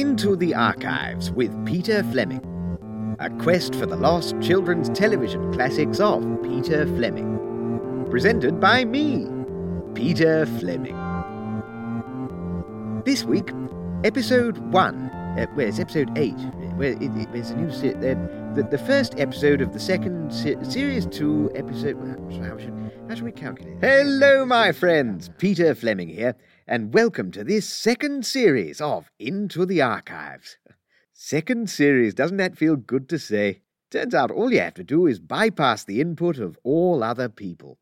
Into the Archives with Peter Fleming. A quest for the lost children's television classics of Peter Fleming. Presented by me, Peter Fleming. This week, episode 1. Uh, episode 8. Well, it, it, it's a new. Se- uh, the, the first episode of the second se- series 2 episode. How should, how should we calculate? Hello, my friends. Peter Fleming here, and welcome to this second series of Into the Archives. Second series, doesn't that feel good to say? Turns out all you have to do is bypass the input of all other people.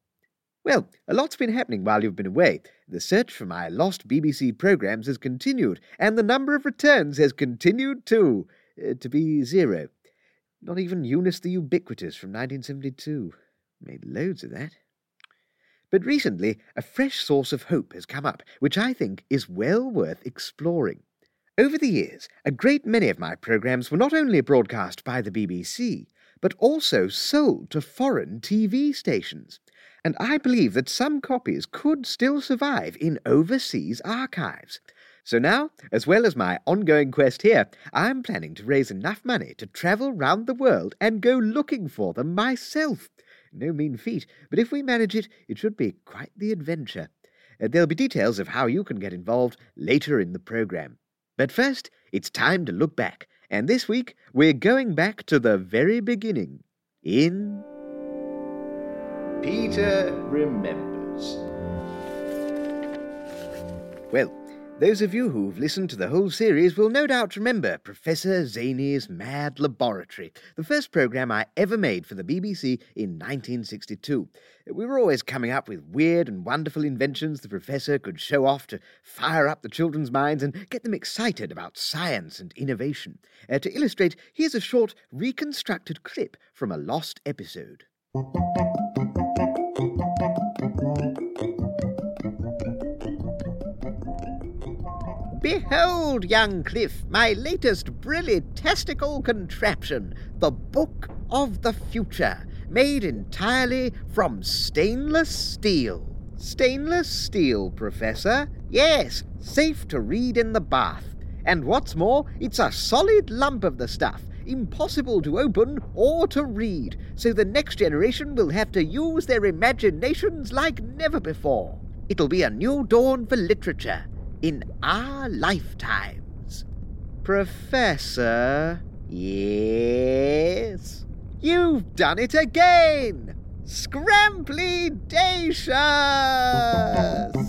Well, a lot's been happening while you've been away. The search for my lost BBC programmes has continued, and the number of returns has continued too, uh, to be zero. Not even Eunice the Ubiquitous from 1972. Made loads of that. But recently, a fresh source of hope has come up, which I think is well worth exploring. Over the years, a great many of my programmes were not only broadcast by the BBC, but also sold to foreign TV stations. And I believe that some copies could still survive in overseas archives. So now, as well as my ongoing quest here, I'm planning to raise enough money to travel round the world and go looking for them myself. No mean feat, but if we manage it, it should be quite the adventure. Uh, there'll be details of how you can get involved later in the programme. But first, it's time to look back, and this week we're going back to the very beginning. In Peter Remembers. Well, those of you who've listened to the whole series will no doubt remember Professor Zaney's Mad Laboratory, the first programme I ever made for the BBC in 1962. We were always coming up with weird and wonderful inventions the Professor could show off to fire up the children's minds and get them excited about science and innovation. Uh, to illustrate, here's a short reconstructed clip from a lost episode. Behold, young Cliff, my latest brilliantastical contraption, the Book of the Future, made entirely from stainless steel. Stainless steel, Professor? Yes, safe to read in the bath. And what's more, it's a solid lump of the stuff, impossible to open or to read, so the next generation will have to use their imaginations like never before. It'll be a new dawn for literature in our lifetimes. Professor? Yes? You've done it again! Scramplidacious!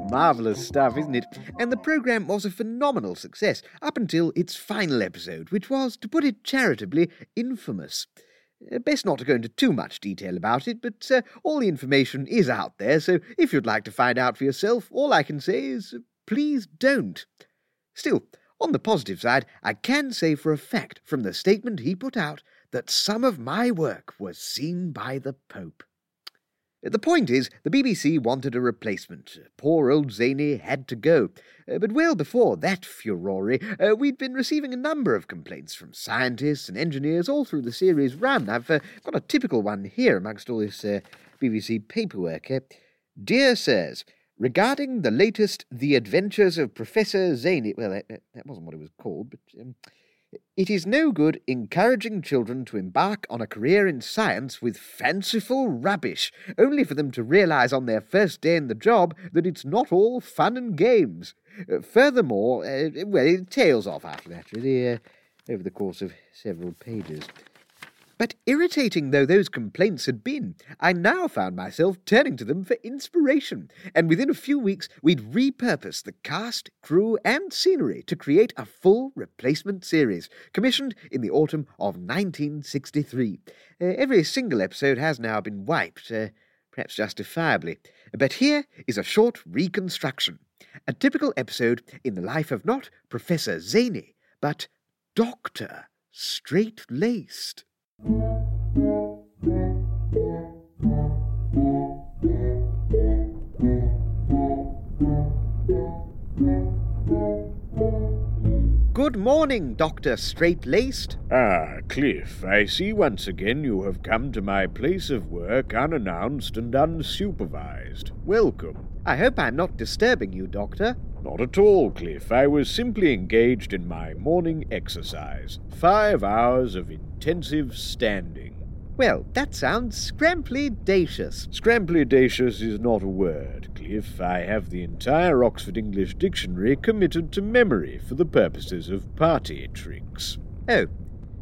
Marvellous stuff, isn't it? And the programme was a phenomenal success up until its final episode, which was, to put it charitably, infamous. Uh, Best not to go into too much detail about it, but uh, all the information is out there, so if you'd like to find out for yourself, all I can say is uh, please don't. Still, on the positive side, I can say for a fact from the statement he put out that some of my work was seen by the Pope. The point is, the BBC wanted a replacement. Poor old Zaney had to go. Uh, but well before that furore, uh, we'd been receiving a number of complaints from scientists and engineers all through the series run. I've uh, got a typical one here amongst all this uh, BBC paperwork. Uh, Dear Sirs, regarding the latest The Adventures of Professor Zaney... Well, that, that wasn't what it was called, but... Um, it is no good encouraging children to embark on a career in science with fanciful rubbish, only for them to realize on their first day in the job that it's not all fun and games. Uh, furthermore, uh, well, it tails off after that, really, uh, over the course of several pages. But irritating though those complaints had been, I now found myself turning to them for inspiration, and within a few weeks we'd repurposed the cast, crew, and scenery to create a full replacement series, commissioned in the autumn of 1963. Uh, every single episode has now been wiped, uh, perhaps justifiably, but here is a short reconstruction. A typical episode in the life of not Professor Zaney, but Doctor Straight Laced. Good morning, Doctor Straight Laced. Ah, Cliff, I see once again you have come to my place of work unannounced and unsupervised. Welcome. I hope I'm not disturbing you, Doctor. Not at all, Cliff. I was simply engaged in my morning exercise. Five hours of intensive standing. Well, that sounds scramplidacious. Scramplidacious is not a word, Cliff. I have the entire Oxford English Dictionary committed to memory for the purposes of party tricks. Oh.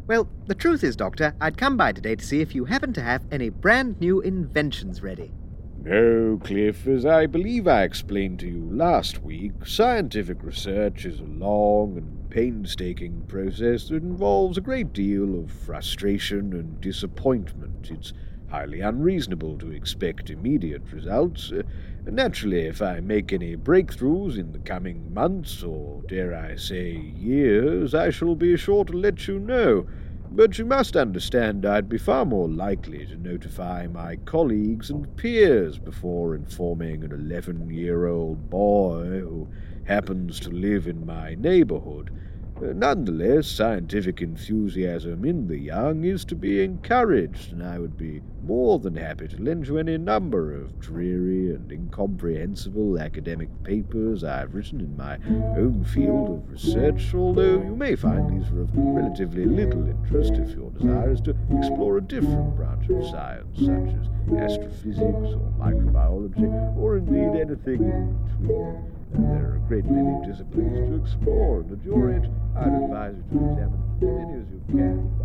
Well, the truth is, Doctor, I'd come by today to see if you happen to have any brand new inventions ready. No, Cliff, as I believe I explained to you last week, scientific research is a long and painstaking process that involves a great deal of frustration and disappointment. It's highly unreasonable to expect immediate results. Uh, naturally, if I make any breakthroughs in the coming months, or dare I say years, I shall be sure to let you know. But you must understand I'd be far more likely to notify my colleagues and peers before informing an eleven year old boy who happens to live in my neighborhood. Nonetheless, scientific enthusiasm in the young is to be encouraged, and I would be more than happy to lend you any number of dreary and incomprehensible academic papers I have written in my own field of research, although you may find these are of relatively little interest if your desire is to explore a different branch of science, such as astrophysics or microbiology, or indeed anything in between. There are a great many disciplines to explore, and at your age, I'd advise you to examine as many as you can.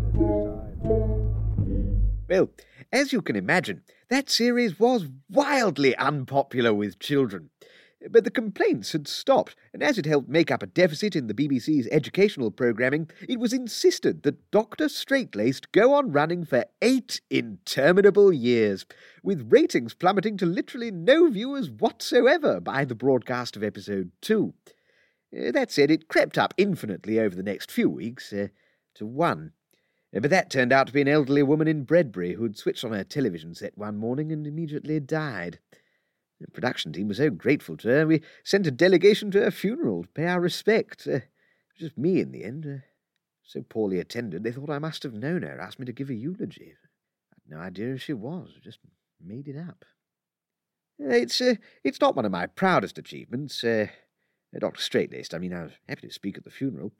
Well, as you can imagine, that series was wildly unpopular with children. But the complaints had stopped, and as it helped make up a deficit in the BBC's educational programming, it was insisted that Dr. Straightlaced go on running for eight interminable years, with ratings plummeting to literally no viewers whatsoever by the broadcast of episode 2. Uh, that said, it crept up infinitely over the next few weeks uh, to one. Uh, but that turned out to be an elderly woman in Bredbury who'd switched on her television set one morning and immediately died. The production team was so grateful to her, we sent a delegation to her funeral to pay our respect. Uh, just me in the end. Uh, so poorly attended, they thought I must have known her, asked me to give a eulogy. I had no idea who she was, just made it up. Uh, it's, uh, it's not one of my proudest achievements. Uh, Dr. Straightlaced, I mean, I was happy to speak at the funeral.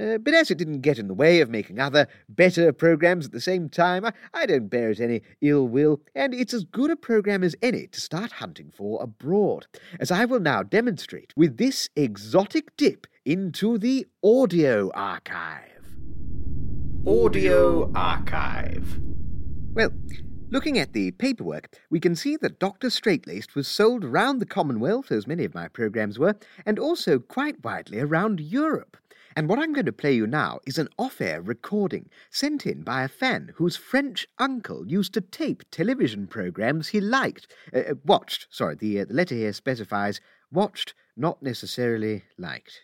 Uh, but as it didn't get in the way of making other, better programs at the same time, I, I don't bear it any ill will, and it's as good a program as any to start hunting for abroad, as I will now demonstrate with this exotic dip into the audio archive. Audio archive. Well, Looking at the paperwork, we can see that Dr. Straightlaced was sold around the Commonwealth, as many of my programs were, and also quite widely around Europe. And what I'm going to play you now is an off air recording sent in by a fan whose French uncle used to tape television programs he liked. Uh, uh watched, sorry, the, uh, the letter here specifies watched, not necessarily liked.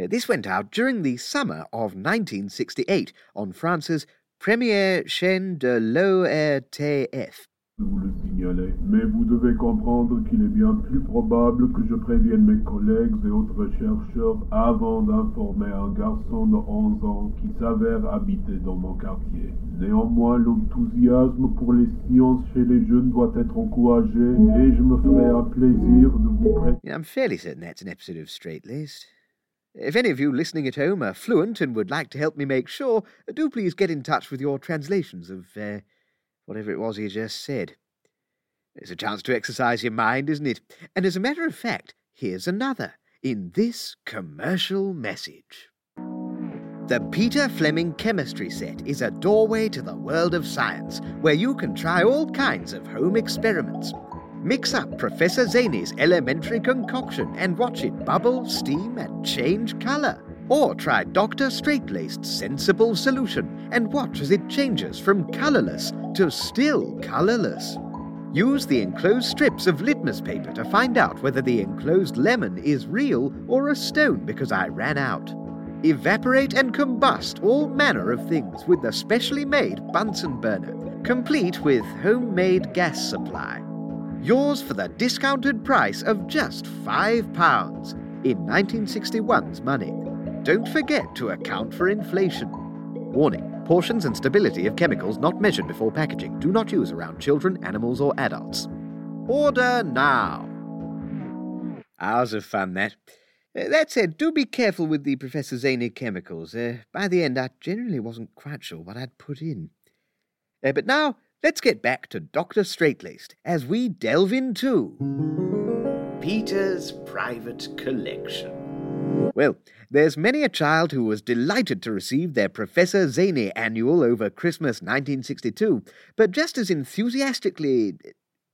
Uh, this went out during the summer of 1968 on France's première chaîne de l'ORTF. vous le signaler, mais vous devez comprendre qu'il est bien plus probable que je prévienne mes collègues et autres chercheurs avant d'informer un garçon de 11 ans qui s'avère habiter dans mon quartier. Néanmoins, l'enthousiasme pour les sciences chez les jeunes doit être encouragé et je me ferai un plaisir de vous prêter. I'm fairly certain that's an episode of Straight Laced. If any of you listening at home are fluent and would like to help me make sure, do please get in touch with your translations of uh, whatever it was he just said. It's a chance to exercise your mind, isn't it? And as a matter of fact, here's another in this commercial message. The Peter Fleming Chemistry Set is a doorway to the world of science, where you can try all kinds of home experiments. Mix up Professor Zany's elementary concoction and watch it bubble, steam, and change colour. Or try Dr. Straightlaced's sensible solution and watch as it changes from colourless to still colourless. Use the enclosed strips of litmus paper to find out whether the enclosed lemon is real or a stone because I ran out. Evaporate and combust all manner of things with the specially made Bunsen burner, complete with homemade gas supply. Yours for the discounted price of just £5 in 1961's money. Don't forget to account for inflation. Warning portions and stability of chemicals not measured before packaging. Do not use around children, animals, or adults. Order now. Hours of fun, that. Uh, that said, do be careful with the Professor Zany chemicals. Uh, by the end, I generally wasn't quite sure what I'd put in. Uh, but now, let's get back to Dr. Straightlaced as we delve into Peter's private collection. Well, there's many a child who was delighted to receive their Professor Zany annual over Christmas 1962, but just as enthusiastically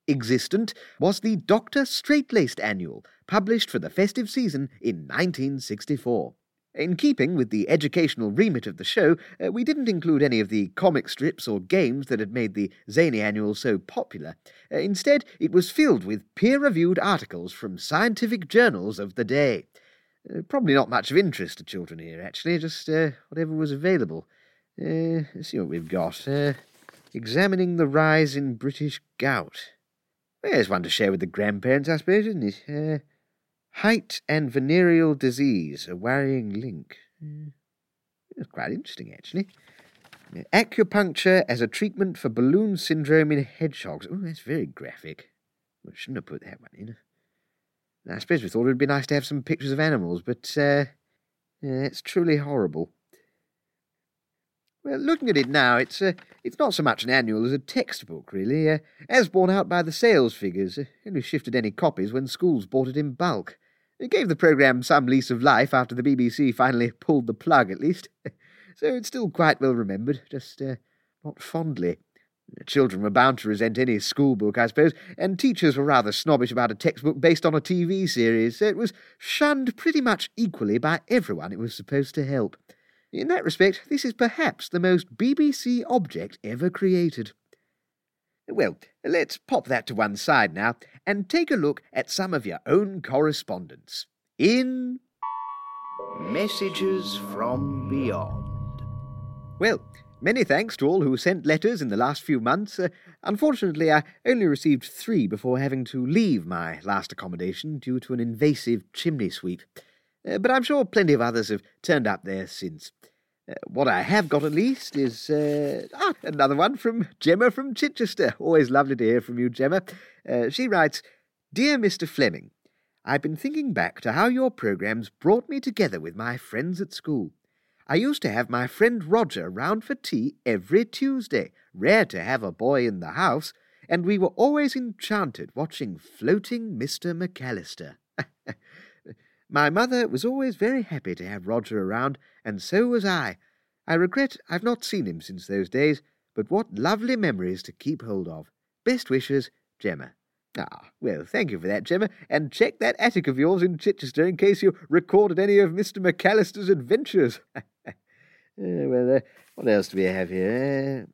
existent was the Dr. Straightlaced annual, published for the festive season in 1964. In keeping with the educational remit of the show, uh, we didn't include any of the comic strips or games that had made the Zany Annual so popular. Uh, instead, it was filled with peer reviewed articles from scientific journals of the day. Uh, probably not much of interest to children here, actually, just uh, whatever was available. Uh, let's see what we've got. Uh, examining the rise in British gout. There's one to share with the grandparents, I suppose, isn't it? Height and venereal disease, a worrying link. Uh, that's quite interesting, actually. Acupuncture as a treatment for balloon syndrome in hedgehogs. Oh, that's very graphic. I shouldn't have put that one in. I suppose we thought it would be nice to have some pictures of animals, but uh, yeah, it's truly horrible. Well, looking at it now, it's uh, it's not so much an annual as a textbook, really, uh, as borne out by the sales figures. Uh, only shifted any copies when schools bought it in bulk. It gave the programme some lease of life after the BBC finally pulled the plug, at least. so it's still quite well remembered, just uh, not fondly. Children were bound to resent any schoolbook, I suppose, and teachers were rather snobbish about a textbook based on a TV series, so it was shunned pretty much equally by everyone it was supposed to help. In that respect, this is perhaps the most BBC object ever created. Well, let's pop that to one side now and take a look at some of your own correspondence. In Messages from Beyond. Well, Many thanks to all who sent letters in the last few months. Uh, unfortunately, I only received three before having to leave my last accommodation due to an invasive chimney sweep. Uh, but I'm sure plenty of others have turned up there since. Uh, what I have got at least is uh, ah, another one from Gemma from Chichester. Always lovely to hear from you, Gemma. Uh, she writes, Dear Mr. Fleming, I've been thinking back to how your programs brought me together with my friends at school. I used to have my friend Roger round for tea every Tuesday. Rare to have a boy in the house, and we were always enchanted watching floating Mr. McAllister. My mother was always very happy to have Roger around, and so was I. I regret I've not seen him since those days, but what lovely memories to keep hold of. Best wishes, Gemma. Ah, well, thank you for that, Gemma, and check that attic of yours in Chichester in case you recorded any of Mr. McAllister's adventures. Uh, well, uh, what else do we have here? Uh,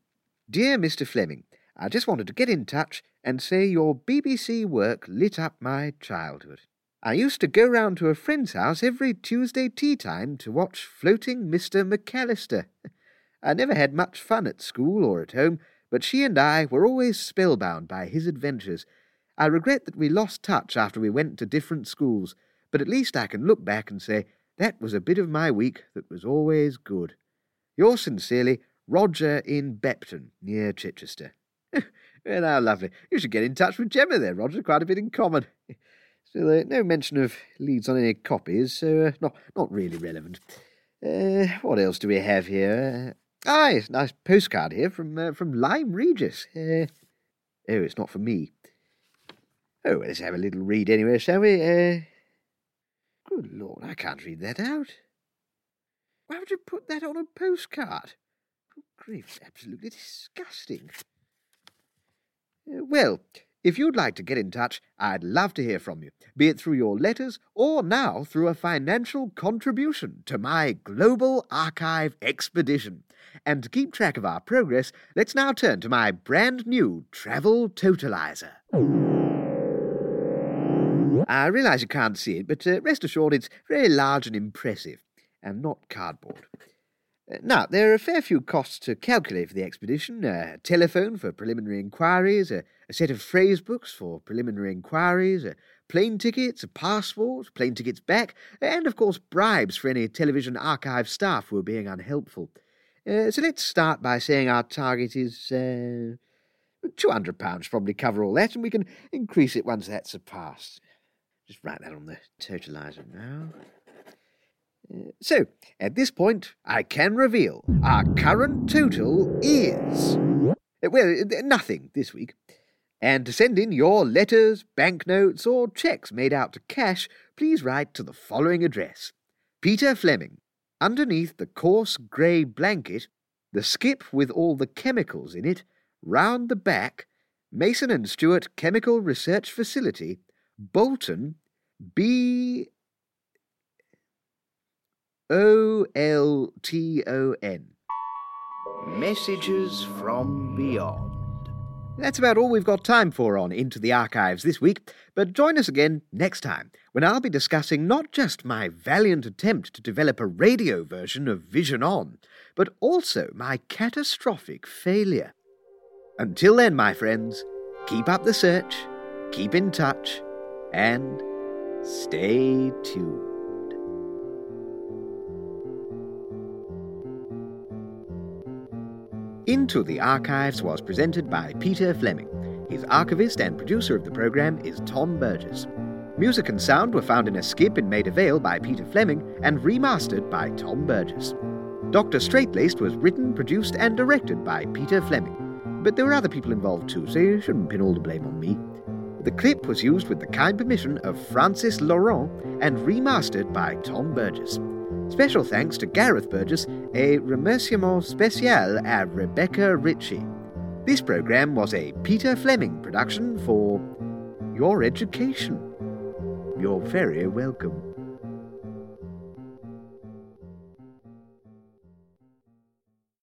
dear Mr. Fleming, I just wanted to get in touch and say your BBC work lit up my childhood. I used to go round to a friend's house every Tuesday tea time to watch Floating Mr. McAllister. I never had much fun at school or at home, but she and I were always spellbound by his adventures. I regret that we lost touch after we went to different schools, but at least I can look back and say that was a bit of my week that was always good. Yours sincerely, Roger in Bepton, near Chichester. well, how lovely. You should get in touch with Gemma there, Roger. Quite a bit in common. Still, uh, no mention of leads on any copies, so uh, not, not really relevant. Uh, what else do we have here? Uh, ah, yes, nice postcard here from uh, from Lyme Regis. Uh, oh, it's not for me. Oh, let's have a little read anyway, shall we? Good Lord, I can't read that out. Why would you put that on a postcard? Good grief, it's absolutely disgusting. Well, if you'd like to get in touch, I'd love to hear from you, be it through your letters or now through a financial contribution to my Global Archive expedition. And to keep track of our progress, let's now turn to my brand new Travel Totalizer. I realize you can't see it, but uh, rest assured it's very large and impressive and not cardboard. Now, there are a fair few costs to calculate for the expedition a telephone for preliminary inquiries, a, a set of phrase books for preliminary inquiries, a plane tickets, a passport, plane tickets back, and of course bribes for any television archive staff who are being unhelpful. Uh, so let's start by saying our target is uh, £200 probably cover all that, and we can increase it once that's surpassed. Just write that on the totalizer now. So, at this point, I can reveal our current total is. Well, nothing this week. And to send in your letters, banknotes, or cheques made out to cash, please write to the following address Peter Fleming, underneath the coarse grey blanket, the skip with all the chemicals in it, round the back, Mason and Stewart Chemical Research Facility, Bolton, B. O L T O N. Messages from Beyond. That's about all we've got time for on Into the Archives this week, but join us again next time when I'll be discussing not just my valiant attempt to develop a radio version of Vision On, but also my catastrophic failure. Until then, my friends, keep up the search, keep in touch, and stay tuned. Into the Archives was presented by Peter Fleming. His archivist and producer of the program is Tom Burgess. Music and sound were found in a skip and made avail by Peter Fleming and remastered by Tom Burgess. Dr. Straightlaced was written, produced, and directed by Peter Fleming. But there were other people involved too, so you shouldn't pin all the blame on me. The clip was used with the kind permission of Francis Laurent and remastered by Tom Burgess. Special thanks to Gareth Burgess, a remerciement spécial à Rebecca Ritchie. This program was a Peter Fleming production for your education. You're very welcome.